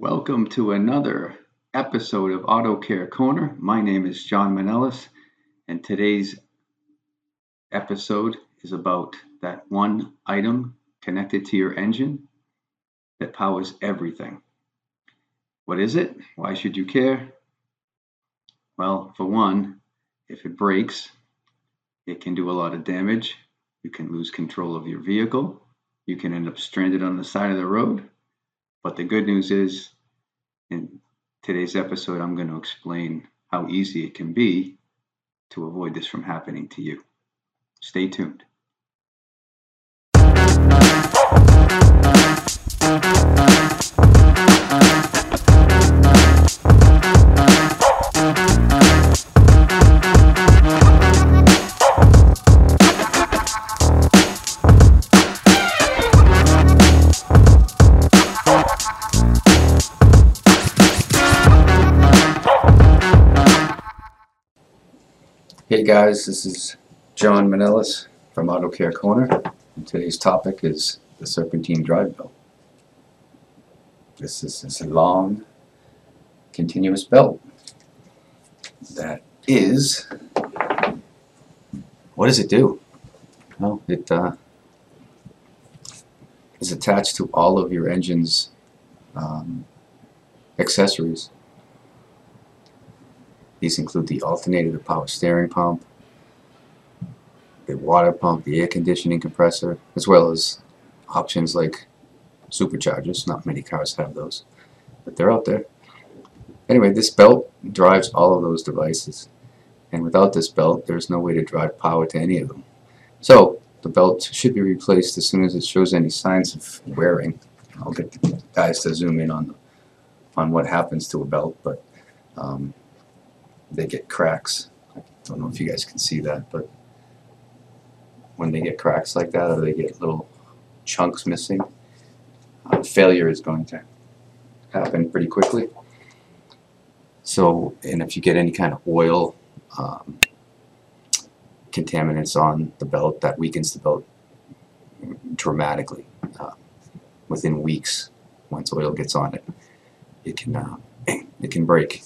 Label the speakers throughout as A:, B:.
A: Welcome to another episode of Auto Care Corner. My name is John Manellis, and today's episode is about that one item connected to your engine that powers everything. What is it? Why should you care? Well, for one, if it breaks, it can do a lot of damage. You can lose control of your vehicle. You can end up stranded on the side of the road but the good news is, in today's episode, I'm going to explain how easy it can be to avoid this from happening to you. Stay tuned. Hey guys, this is John Manellis from Auto Care Corner, and today's topic is the serpentine drive belt. This is, this a long, continuous belt that is. What does it do? Well, it uh, is attached to all of your engine's um, accessories these include the alternator, the power steering pump, the water pump, the air conditioning compressor, as well as options like superchargers. Not many cars have those, but they're out there. Anyway, this belt drives all of those devices. And without this belt, there's no way to drive power to any of them. So, the belt should be replaced as soon as it shows any signs of wearing. I'll get the guys to zoom in on on what happens to a belt, but um, they get cracks. I don't know if you guys can see that, but when they get cracks like that or they get little chunks missing, uh, failure is going to happen pretty quickly. So, and if you get any kind of oil um, contaminants on the belt, that weakens the belt dramatically. Uh, within weeks, once oil gets on it, it can uh, it can break.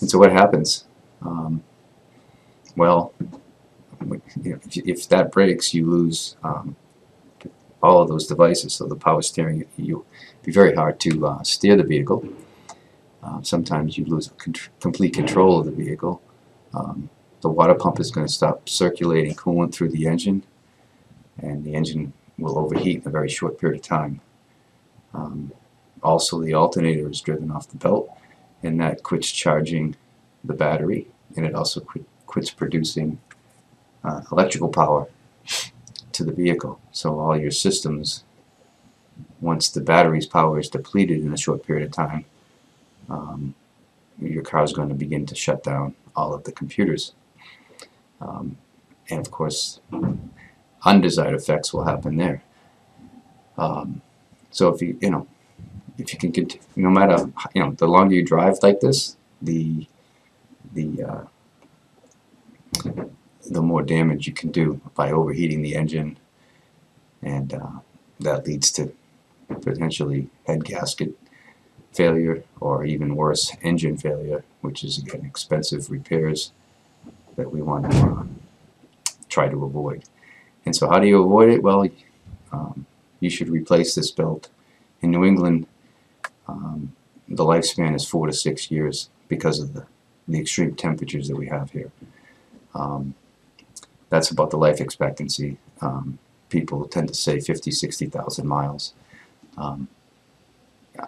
A: And so what happens? Um, well, if, if, that breaks, you lose um, all of those devices. So the power steering, you be very hard to uh, steer the vehicle. Uh, sometimes you lose complete control of the vehicle. Um, the water pump is going to stop circulating coolant through the engine, and the engine will overheat in a very short period of time. Um, also, the alternator is driven off the belt, and that quits charging the battery and it also quit, quits producing uh, electrical power to the vehicle. So all your systems, once the battery's power is depleted in a short period of time, um, your car is going to begin to shut down all of the computers. Um, and of course, undesired effects will happen there. Um, so if you, you know, if you can continue, no matter, you know, the longer you drive like this, the, the, uh, the more damage you can do by overheating the engine. And uh, that leads to potentially head gasket failure or even worse engine failure which is again expensive repairs that we want to uh, try to avoid. And so how do you avoid it? Well um, you should replace this belt in New England um, the lifespan is four to six years because of the, the extreme temperatures that we have here. Um, that's about the life expectancy. Um, people tend to say 50, 60,000 miles. Um,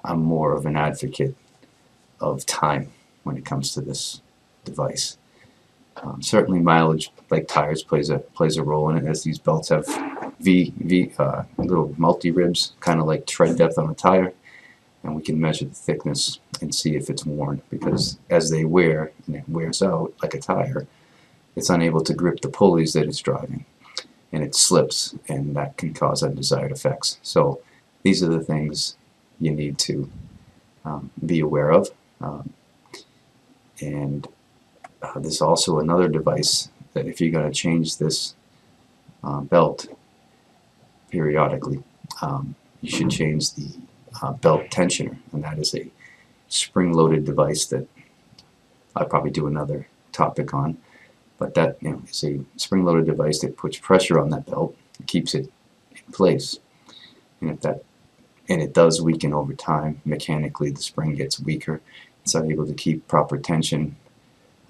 A: I'm more of an advocate of time when it comes to this device. Um, certainly mileage, like tires, plays a plays a role in it as these belts have V, v uh, little multi-ribs, kind of like tread depth on a tire and we can measure the thickness and see if it's worn because as they wear and it wears out like a tire it's unable to grip the pulleys that it's driving and it slips and that can cause undesired effects. So these are the things you need to um, be aware of. Um, and uh, there's also another device that if you're going to change this uh, belt periodically um, you should change the uh, belt tensioner, and that is a spring-loaded device that I'll probably do another topic on. But that you know, is a spring-loaded device that puts pressure on that belt, keeps it in place, and if that and it does weaken over time mechanically, the spring gets weaker. It's unable to keep proper tension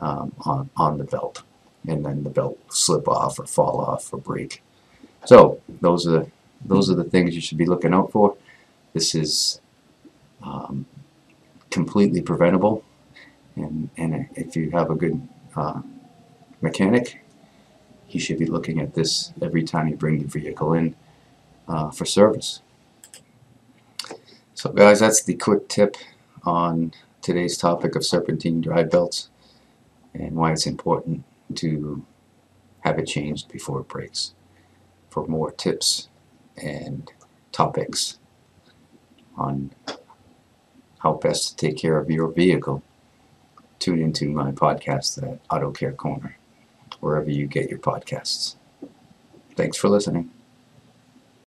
A: um, on on the belt, and then the belt will slip off or fall off or break. So those are those are the things you should be looking out for. This is um, completely preventable, and and if you have a good uh, mechanic, he should be looking at this every time you bring the vehicle in uh, for service. So guys, that's the quick tip on today's topic of serpentine drive belts and why it's important to have it changed before it breaks. For more tips and topics on how best to take care of your vehicle, tune into my podcast at Auto Care Corner, wherever you get your podcasts. Thanks for listening.